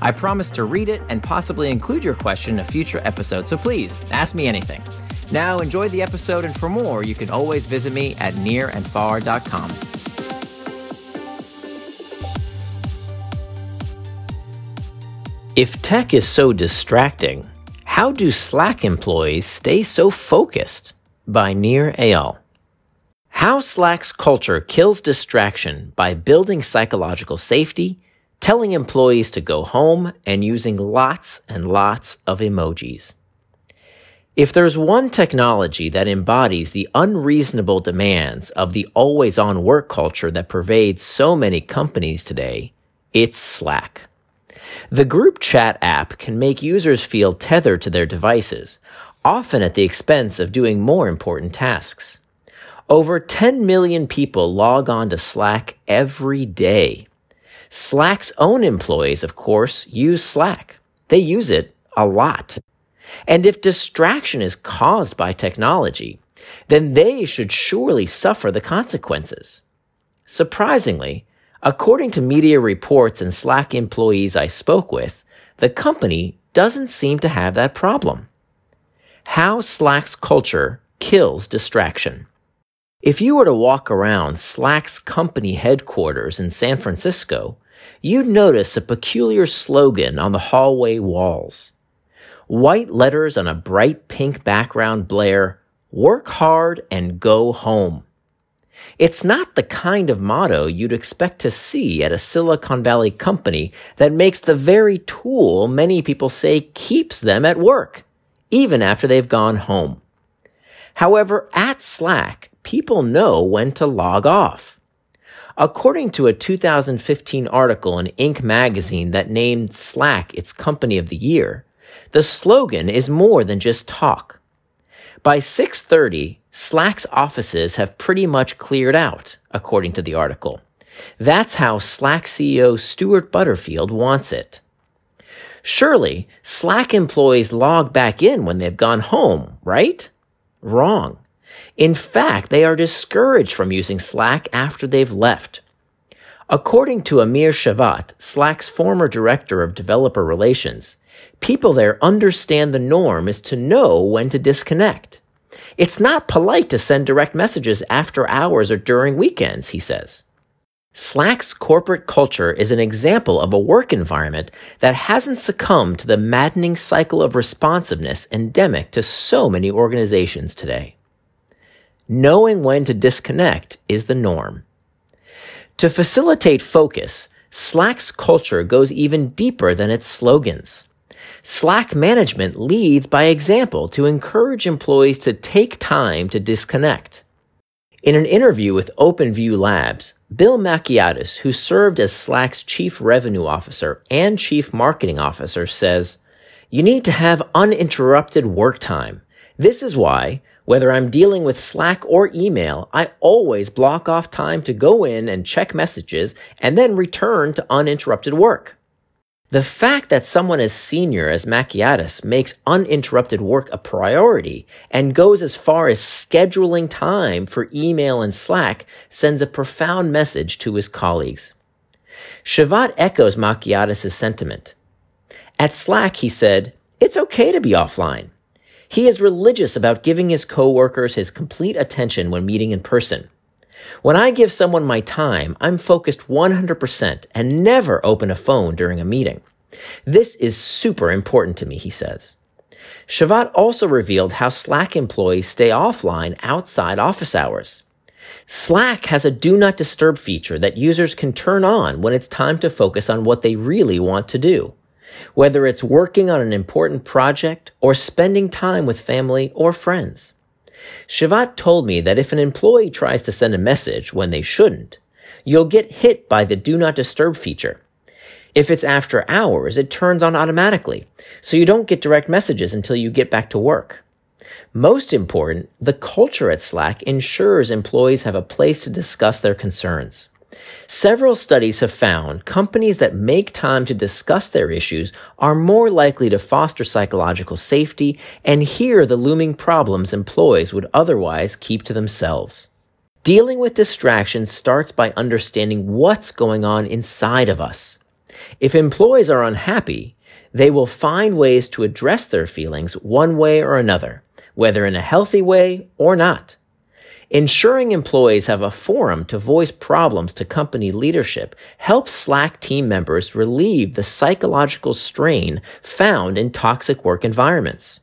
I promise to read it and possibly include your question in a future episode, so please ask me anything. Now, enjoy the episode, and for more, you can always visit me at nirandfar.com. If tech is so distracting, how do Slack employees stay so focused? By Nir Eyal. How Slack's culture kills distraction by building psychological safety telling employees to go home, and using lots and lots of emojis. If there's one technology that embodies the unreasonable demands of the always on work culture that pervades so many companies today, it's Slack. The group chat app can make users feel tethered to their devices, often at the expense of doing more important tasks. Over 10 million people log on to Slack every day. Slack's own employees, of course, use Slack. They use it a lot. And if distraction is caused by technology, then they should surely suffer the consequences. Surprisingly, according to media reports and Slack employees I spoke with, the company doesn't seem to have that problem. How Slack's culture kills distraction. If you were to walk around Slack's company headquarters in San Francisco, you'd notice a peculiar slogan on the hallway walls. White letters on a bright pink background blare, work hard and go home. It's not the kind of motto you'd expect to see at a Silicon Valley company that makes the very tool many people say keeps them at work, even after they've gone home. However, at Slack, people know when to log off. According to a 2015 article in Inc. magazine that named Slack its company of the year, the slogan is more than just talk. By 6:30, Slack's offices have pretty much cleared out, according to the article. That's how Slack CEO Stewart Butterfield wants it. Surely, Slack employees log back in when they've gone home, right? Wrong. In fact, they are discouraged from using Slack after they've left. According to Amir Shevat, Slack's former director of developer relations, people there understand the norm is to know when to disconnect. It's not polite to send direct messages after hours or during weekends, he says. Slack's corporate culture is an example of a work environment that hasn't succumbed to the maddening cycle of responsiveness endemic to so many organizations today. Knowing when to disconnect is the norm. To facilitate focus, Slack's culture goes even deeper than its slogans. Slack management leads by example to encourage employees to take time to disconnect. In an interview with OpenView Labs, Bill Macaitis, who served as Slack's chief revenue officer and chief marketing officer, says, You need to have uninterrupted work time. This is why, whether I'm dealing with Slack or email, I always block off time to go in and check messages and then return to uninterrupted work. The fact that someone as senior as Macaitis makes uninterrupted work a priority and goes as far as scheduling time for email and Slack sends a profound message to his colleagues. Shevat echoes Macaitis' sentiment. At Slack, he said, it's okay to be offline. He is religious about giving his coworkers his complete attention when meeting in person. When I give someone my time, I'm focused 100% and never open a phone during a meeting. This is super important to me, he says. Shevat also revealed how Slack employees stay offline outside office hours. Slack has a do not disturb feature that users can turn on when it's time to focus on what they really want to do whether it's working on an important project or spending time with family or friends. Shevat told me that if an employee tries to send a message when they shouldn't, you'll get hit by the do not disturb feature. If it's after hours, it turns on automatically, so you don't get direct messages until you get back to work. Most important, the culture at Slack ensures employees have a place to discuss their concerns. Several studies have found companies that make time to discuss their issues are more likely to foster psychological safety and hear the looming problems employees would otherwise keep to themselves. Dealing with distractions starts by understanding what's going on inside of us. If employees are unhappy, they will find ways to address their feelings one way or another, whether in a healthy way or not. Ensuring employees have a forum to voice problems to company leadership helps Slack team members relieve the psychological strain found in toxic work environments.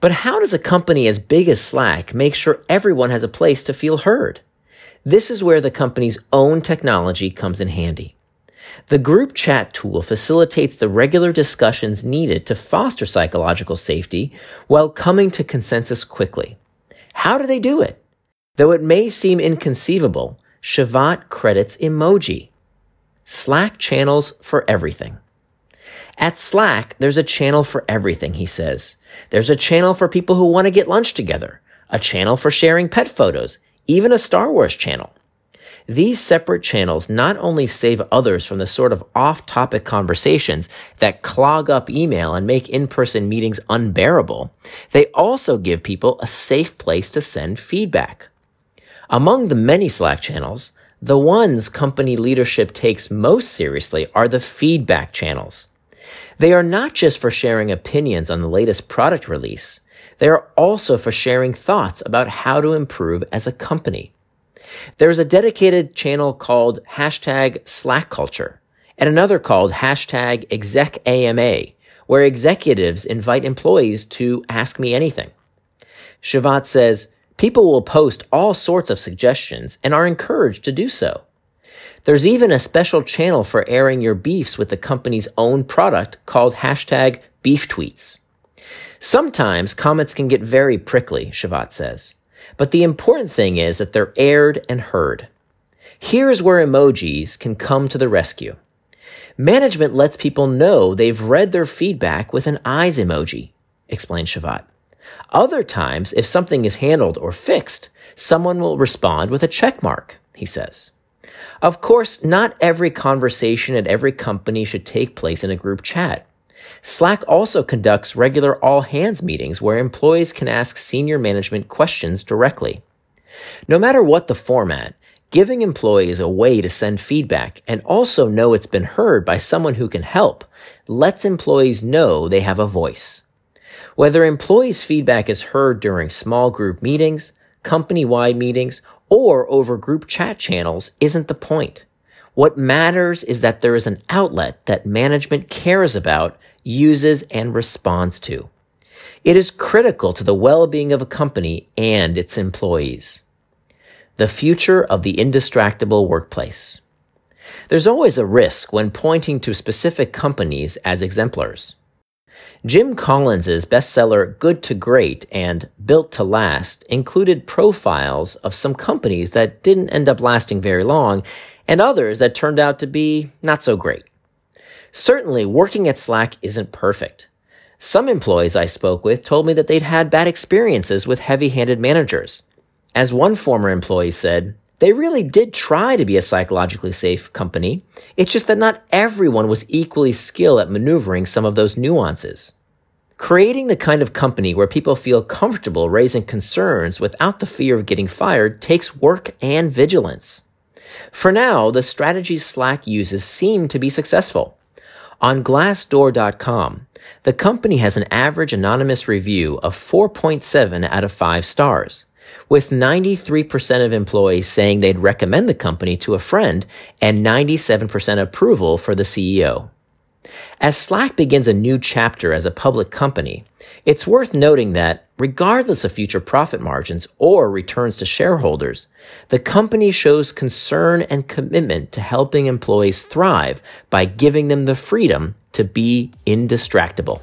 But how does a company as big as Slack make sure everyone has a place to feel heard? This is where the company's own technology comes in handy. The group chat tool facilitates the regular discussions needed to foster psychological safety while coming to consensus quickly. How do they do it? Though it may seem inconceivable, Shevat credits emoji. Slack channels for everything. At Slack, there's a channel for everything, he says. There's a channel for people who want to get lunch together, a channel for sharing pet photos, even a Star Wars channel. These separate channels not only save others from the sort of off topic conversations that clog up email and make in person meetings unbearable, they also give people a safe place to send feedback. Among the many Slack channels, the ones company leadership takes most seriously are the feedback channels. They are not just for sharing opinions on the latest product release. They are also for sharing thoughts about how to improve as a company. There's a dedicated channel called hashtag Slack culture and another called hashtag exec AMA, where executives invite employees to ask me anything. Shevat says, people will post all sorts of suggestions and are encouraged to do so. There's even a special channel for airing your beefs with the company's own product called hashtag beef tweets. Sometimes comments can get very prickly, Shevat says. But the important thing is that they're aired and heard. Here's where emojis can come to the rescue. Management lets people know they've read their feedback with an eyes emoji, explained Shevat. Other times, if something is handled or fixed, someone will respond with a check mark, he says. Of course, not every conversation at every company should take place in a group chat. Slack also conducts regular all hands meetings where employees can ask senior management questions directly. No matter what the format, giving employees a way to send feedback and also know it's been heard by someone who can help lets employees know they have a voice. Whether employees' feedback is heard during small group meetings, company-wide meetings, or over group chat channels isn't the point. What matters is that there is an outlet that management cares about uses, and responds to. It is critical to the well-being of a company and its employees. The future of the indistractable workplace. There's always a risk when pointing to specific companies as exemplars. Jim Collins' bestseller Good to Great and Built to Last included profiles of some companies that didn't end up lasting very long and others that turned out to be not so great. Certainly, working at Slack isn't perfect. Some employees I spoke with told me that they'd had bad experiences with heavy handed managers. As one former employee said, they really did try to be a psychologically safe company. It's just that not everyone was equally skilled at maneuvering some of those nuances. Creating the kind of company where people feel comfortable raising concerns without the fear of getting fired takes work and vigilance. For now, the strategies Slack uses seem to be successful. On Glassdoor.com, the company has an average anonymous review of 4.7 out of 5 stars, with 93% of employees saying they'd recommend the company to a friend and 97% approval for the CEO. As Slack begins a new chapter as a public company, it's worth noting that, regardless of future profit margins or returns to shareholders, the company shows concern and commitment to helping employees thrive by giving them the freedom to be indistractable.